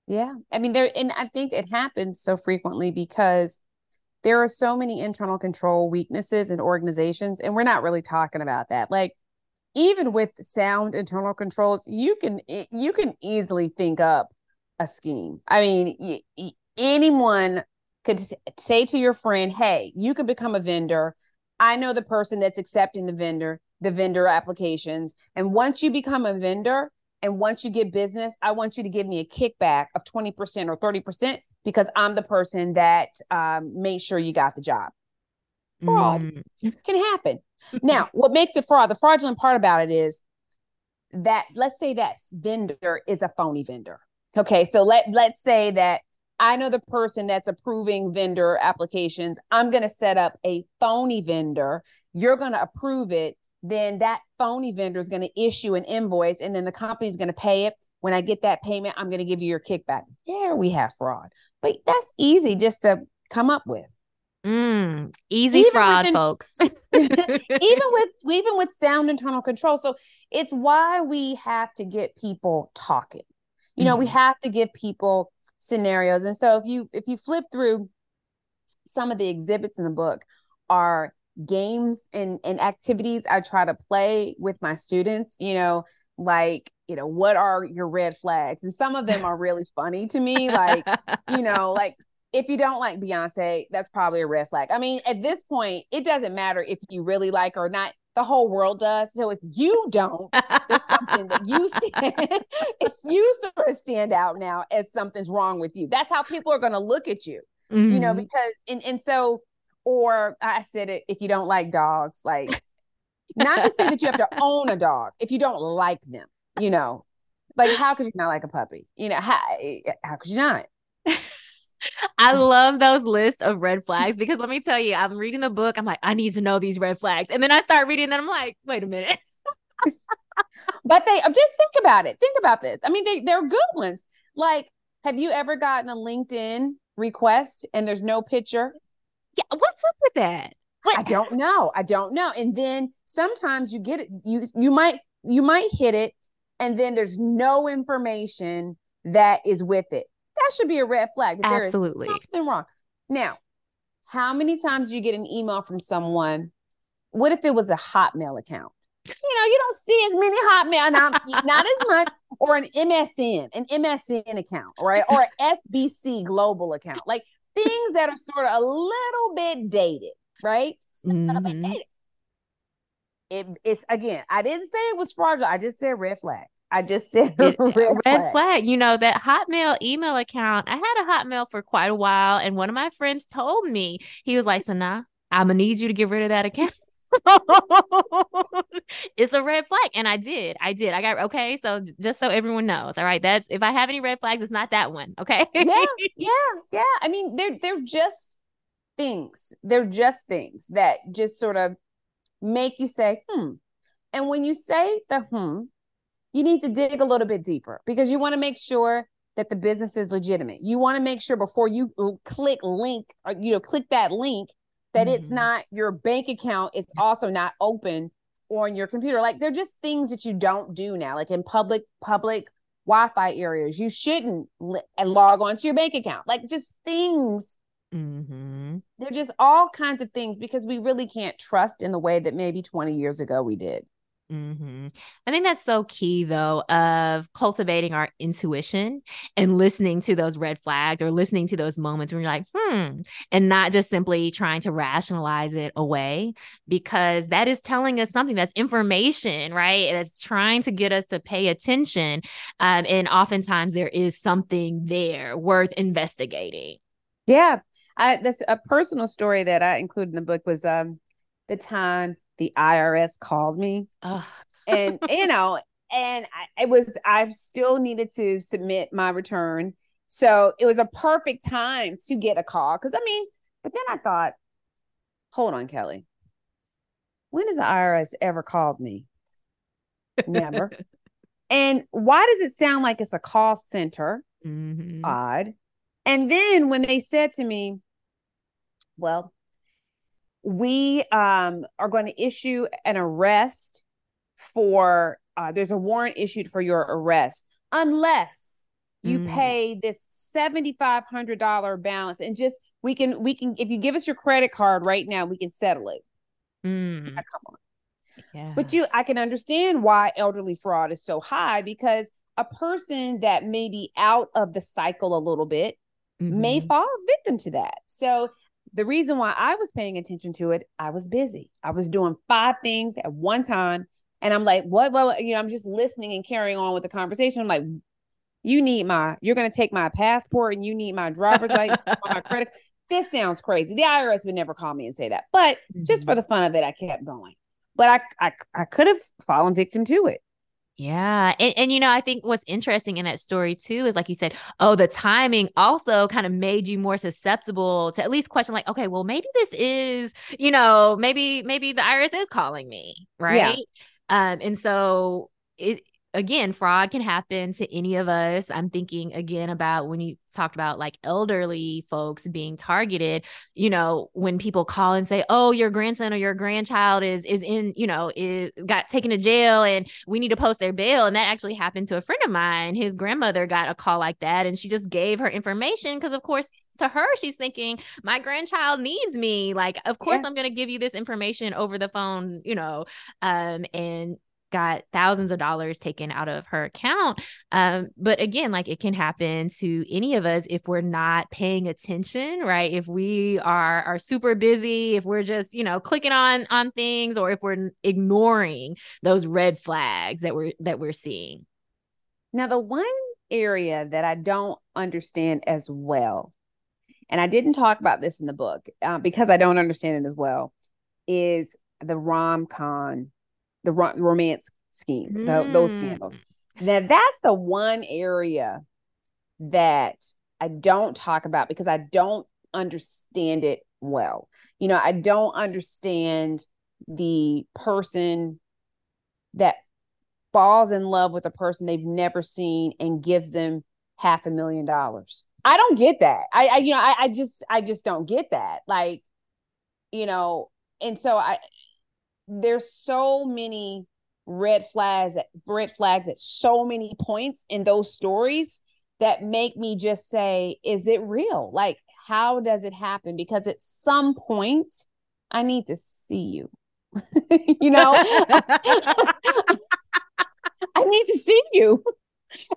yeah. I mean, there, and I think it happens so frequently because there are so many internal control weaknesses in organizations, and we're not really talking about that. Like, even with sound internal controls, you can you can easily think up a scheme. I mean, anyone could say to your friend, "Hey, you could become a vendor. I know the person that's accepting the vendor, the vendor applications, and once you become a vendor, and once you get business, I want you to give me a kickback of 20% or 30% because I'm the person that um, made sure you got the job. Fraud mm. can happen. now, what makes it fraud? The fraudulent part about it is that let's say that vendor is a phony vendor. Okay, so let let's say that I know the person that's approving vendor applications. I'm going to set up a phony vendor. You're going to approve it then that phony vendor is going to issue an invoice and then the company is going to pay it. When I get that payment, I'm going to give you your kickback. There we have fraud. But that's easy just to come up with. Mm, easy even fraud, within, folks. even with even with sound internal control. So it's why we have to get people talking. You know, mm we have to give people scenarios. And so if you if you flip through some of the exhibits in the book are games and, and activities I try to play with my students, you know, like, you know, what are your red flags? And some of them are really funny to me. Like, you know, like if you don't like Beyonce, that's probably a red flag. I mean, at this point, it doesn't matter if you really like her or not. The whole world does. So if you don't, there's something that you stand, it's you sort of stand out now as something's wrong with you. That's how people are going to look at you, mm-hmm. you know, mm-hmm. because and and so or I said it if you don't like dogs, like not to say that you have to own a dog if you don't like them, you know. Like how could you not like a puppy? You know, how how could you not? I love those lists of red flags because let me tell you, I'm reading the book. I'm like, I need to know these red flags. And then I start reading, and I'm like, wait a minute. but they uh, just think about it. Think about this. I mean, they, they're good ones. Like, have you ever gotten a LinkedIn request and there's no picture? Yeah, what's up with that? What? I don't know. I don't know. And then sometimes you get it. You you might you might hit it, and then there's no information that is with it. That should be a red flag. Absolutely, there is something wrong. Now, how many times do you get an email from someone? What if it was a Hotmail account? You know, you don't see as many Hotmail, not, not as much, or an MSN, an MSN account, right? Or an SBC global account. Like things that are sort of a little bit dated, right? Mm-hmm. It, it's again, I didn't say it was fraudulent. I just said red flag. I just said red, red flag. flag. You know, that Hotmail email account, I had a Hotmail for quite a while. And one of my friends told me, he was like, Sana, I'm going to need you to get rid of that account. it's a red flag. And I did. I did. I got okay. So just so everyone knows. All right. That's if I have any red flags, it's not that one. Okay. yeah. Yeah. Yeah. I mean, they're they're just things. They're just things that just sort of make you say, hmm. And when you say the hmm, you need to dig a little bit deeper because you want to make sure that the business is legitimate. You want to make sure before you click link or you know click that link that mm-hmm. it's not your bank account it's also not open on your computer. Like they're just things that you don't do now like in public public wi-fi areas. You shouldn't li- log on to your bank account. Like just things. Mm-hmm. they're just all kinds of things because we really can't trust in the way that maybe 20 years ago we did Mm-hmm. I think that's so key, though, of cultivating our intuition and listening to those red flags or listening to those moments when you're like, hmm, and not just simply trying to rationalize it away, because that is telling us something that's information, right? That's trying to get us to pay attention. Um, and oftentimes there is something there worth investigating. Yeah. I, that's a personal story that I included in the book was um, the time the IRS called me. and you know, and I, it was I still needed to submit my return. So it was a perfect time to get a call. Cause I mean, but then I thought, hold on, Kelly. When has the IRS ever called me? Never. and why does it sound like it's a call center? Mm-hmm. Odd. And then when they said to me, well, we um, are going to issue an arrest for uh, there's a warrant issued for your arrest unless you mm. pay this $7500 balance and just we can we can if you give us your credit card right now we can settle it mm. come on yeah. but you i can understand why elderly fraud is so high because a person that may be out of the cycle a little bit mm-hmm. may fall victim to that so the reason why I was paying attention to it, I was busy. I was doing five things at one time. And I'm like, what, what, you know, I'm just listening and carrying on with the conversation. I'm like, you need my, you're going to take my passport and you need my driver's license, my credit. This sounds crazy. The IRS would never call me and say that. But mm-hmm. just for the fun of it, I kept going. But I, I, I could have fallen victim to it. Yeah. And, and, you know, I think what's interesting in that story too is like you said, oh, the timing also kind of made you more susceptible to at least question, like, okay, well, maybe this is, you know, maybe, maybe the IRS is calling me. Right. Yeah. Um, and so it, again, fraud can happen to any of us. I'm thinking again about when you talked about like elderly folks being targeted, you know, when people call and say, "Oh, your grandson or your grandchild is is in, you know, is got taken to jail and we need to post their bail." And that actually happened to a friend of mine. His grandmother got a call like that and she just gave her information because of course to her she's thinking my grandchild needs me like of course yes. i'm going to give you this information over the phone you know um and got thousands of dollars taken out of her account. Um, but again, like it can happen to any of us if we're not paying attention, right? If we are are super busy, if we're just, you know, clicking on on things or if we're ignoring those red flags that we're that we're seeing. Now, the one area that I don't understand as well, and I didn't talk about this in the book uh, because I don't understand it as well, is the rom con, the ro- romance scheme, mm. the, those scandals. Now, that's the one area that I don't talk about because I don't understand it well. You know, I don't understand the person that falls in love with a person they've never seen and gives them half a million dollars. I don't get that. I, I you know, I, I just I just don't get that. Like, you know, and so I there's so many red flags red flags at so many points in those stories that make me just say is it real? Like how does it happen? Because at some point i need to see you. You know? I need to see you.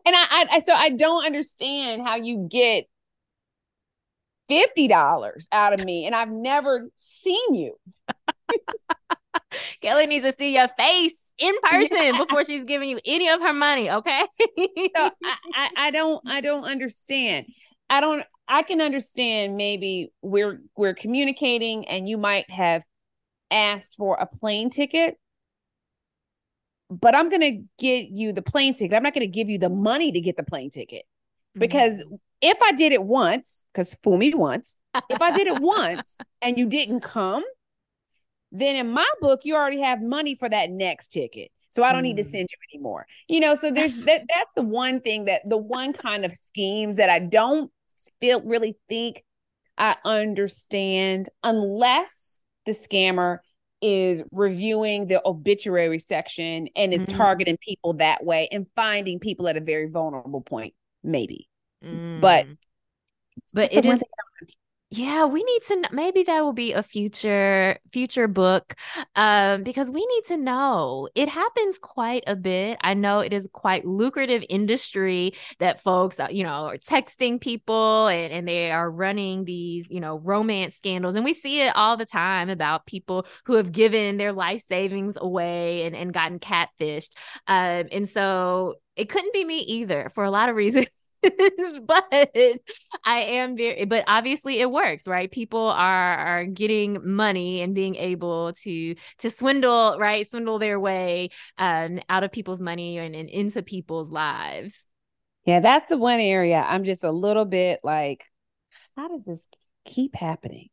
And I, I so i don't understand how you get $50 out of me and i've never seen you Kelly needs to see your face in person yeah. before she's giving you any of her money. Okay. so I, I, I don't I don't understand. I don't I can understand maybe we're we're communicating and you might have asked for a plane ticket but I'm going to get you the plane ticket. I'm not going to give you the money to get the plane ticket. Because mm-hmm. if I did it once, because fool me once, if I did it once and you didn't come, then in my book, you already have money for that next ticket. So I don't mm. need to mm. send you anymore. You know, so there's that that's the one thing that the one kind of schemes that I don't feel really think I understand unless the scammer is reviewing the obituary section and is mm. targeting people that way and finding people at a very vulnerable point, maybe. Mm. But but it is yeah we need to maybe that will be a future future book um because we need to know. It happens quite a bit. I know it is quite lucrative industry that folks uh, you know are texting people and, and they are running these you know romance scandals and we see it all the time about people who have given their life savings away and, and gotten catfished um and so it couldn't be me either for a lot of reasons but I am very but obviously it works, right? People are are getting money and being able to to swindle, right? Swindle their way um out of people's money and, and into people's lives. Yeah, that's the one area I'm just a little bit like, how does this keep happening?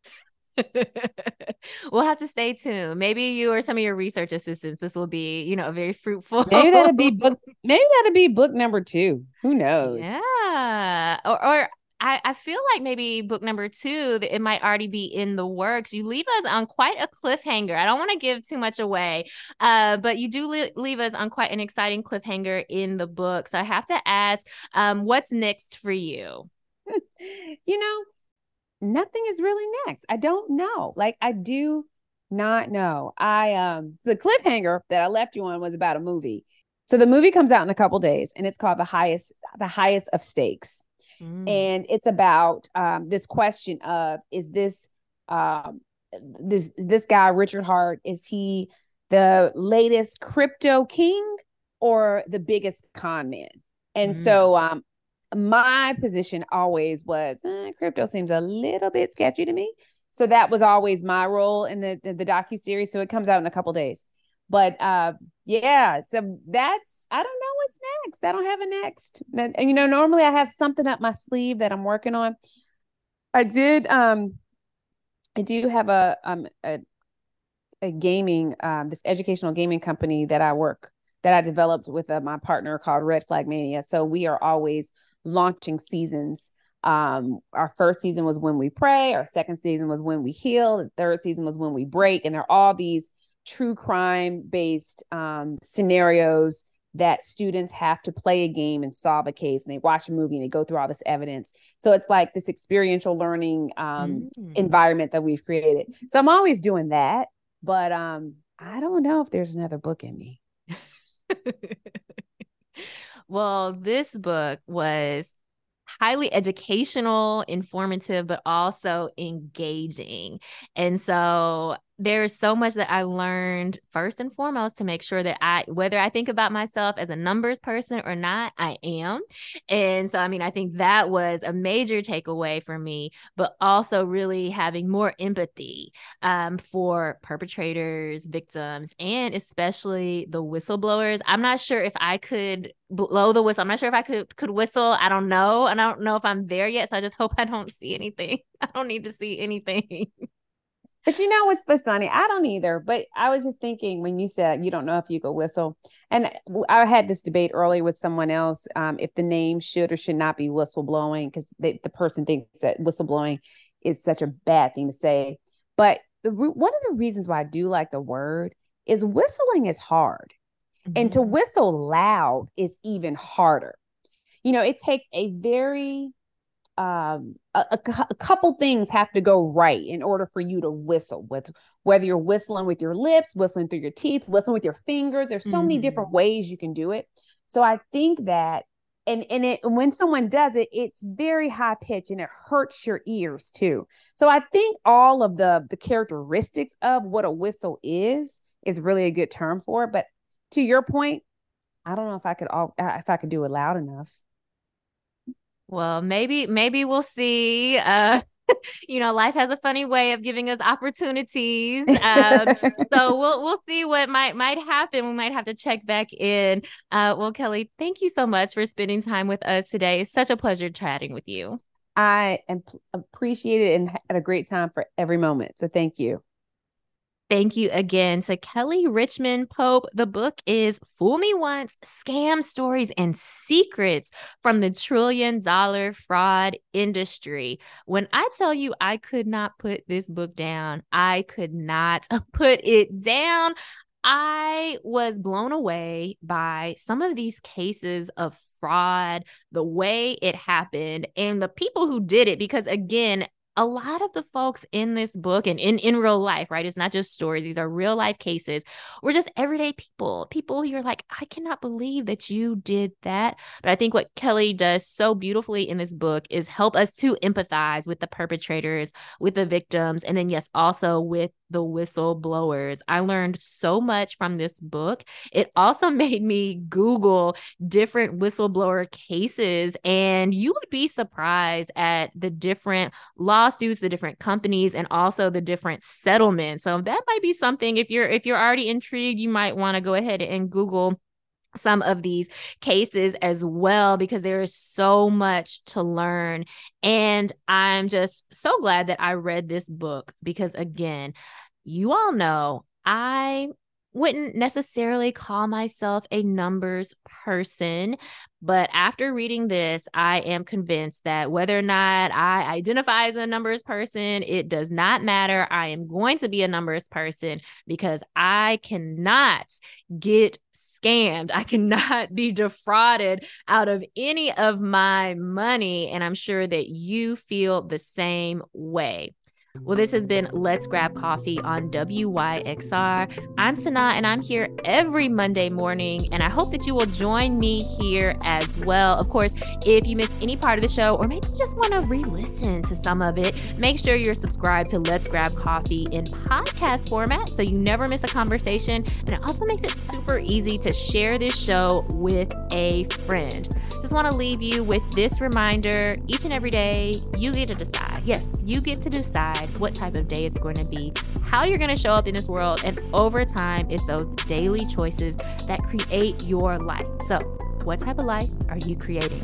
we'll have to stay tuned. Maybe you or some of your research assistants, this will be, you know, very fruitful. Maybe that'll be book. Maybe that'll be book number two. Who knows? Yeah. Or, or I, I feel like maybe book number two, it might already be in the works. You leave us on quite a cliffhanger. I don't want to give too much away, uh, but you do li- leave us on quite an exciting cliffhanger in the book. So I have to ask, um, what's next for you? you know, nothing is really next. I don't know. Like I do not know. I um the cliffhanger that I left you on was about a movie. So the movie comes out in a couple days and it's called The Highest The Highest of Stakes. Mm. And it's about um this question of is this um this this guy Richard Heart is he the latest crypto king or the biggest con man? And mm. so um my position always was eh, crypto seems a little bit sketchy to me. So that was always my role in the the, the docu series. So it comes out in a couple days. But uh, yeah, so that's I don't know what's next. I don't have a next. And you know, normally I have something up my sleeve that I'm working on. I did um I do have a um a, a gaming um this educational gaming company that I work that I developed with uh, my partner called Red Flag Mania. So we are always launching seasons. Um, our first season was when we pray, our second season was when we heal, the third season was when we break, and they're all these true crime based um, scenarios that students have to play a game and solve a case and they watch a movie and they go through all this evidence. So it's like this experiential learning um, mm. environment that we've created. So i'm always doing that but um, i don't know if there's another book in me well, this book was highly educational, informative, but also engaging. And so there's so much that I learned first and foremost to make sure that I, whether I think about myself as a numbers person or not, I am. And so, I mean, I think that was a major takeaway for me, but also really having more empathy um, for perpetrators, victims, and especially the whistleblowers. I'm not sure if I could blow the whistle. I'm not sure if I could could whistle. I don't know. And I don't know if I'm there yet. So I just hope I don't see anything. I don't need to see anything. But you know what's funny? I don't either. But I was just thinking when you said you don't know if you could whistle, and I had this debate earlier with someone else um, if the name should or should not be whistleblowing because the person thinks that whistleblowing is such a bad thing to say. But the, one of the reasons why I do like the word is whistling is hard, mm-hmm. and to mm-hmm. whistle loud is even harder. You know, it takes a very um, a, a, a, couple things have to go right in order for you to whistle with whether you're whistling with your lips whistling through your teeth whistling with your fingers there's so mm-hmm. many different mm-hmm. ways you can do it so i think that and and it when someone does it it's very high pitch and it hurts your ears too so i think all of the the characteristics of what a whistle is is really a good term for it but to your point i don't know if i could all if i could do it loud enough well, maybe maybe we'll see. Uh, you know, life has a funny way of giving us opportunities. Um, so we'll we'll see what might might happen. We might have to check back in. Uh, well, Kelly, thank you so much for spending time with us today. It's such a pleasure chatting with you. I am appreciate it and had a great time for every moment. So thank you. Thank you again to Kelly Richmond Pope. The book is Fool Me Once Scam Stories and Secrets from the Trillion Dollar Fraud Industry. When I tell you I could not put this book down, I could not put it down. I was blown away by some of these cases of fraud, the way it happened, and the people who did it. Because again, a lot of the folks in this book and in, in real life, right? It's not just stories, these are real life cases. We're just everyday people, people you're like, I cannot believe that you did that. But I think what Kelly does so beautifully in this book is help us to empathize with the perpetrators, with the victims, and then, yes, also with the whistleblowers. I learned so much from this book. It also made me Google different whistleblower cases, and you would be surprised at the different lawsuits, the different companies, and also the different settlements. So that might be something if you're if you're already intrigued, you might want to go ahead and Google some of these cases as well because there is so much to learn and i'm just so glad that i read this book because again you all know I wouldn't necessarily call myself a numbers person, but after reading this, I am convinced that whether or not I identify as a numbers person, it does not matter. I am going to be a numbers person because I cannot get scammed. I cannot be defrauded out of any of my money. And I'm sure that you feel the same way. Well, this has been Let's Grab Coffee on WYXR. I'm Sana, and I'm here every Monday morning, and I hope that you will join me here as well. Of course, if you missed any part of the show, or maybe you just want to re listen to some of it, make sure you're subscribed to Let's Grab Coffee in podcast format so you never miss a conversation. And it also makes it super easy to share this show with a friend. Just want to leave you with this reminder each and every day, you get to decide. Yes, you get to decide what type of day it's going to be, how you're going to show up in this world. And over time, it's those daily choices that create your life. So, what type of life are you creating?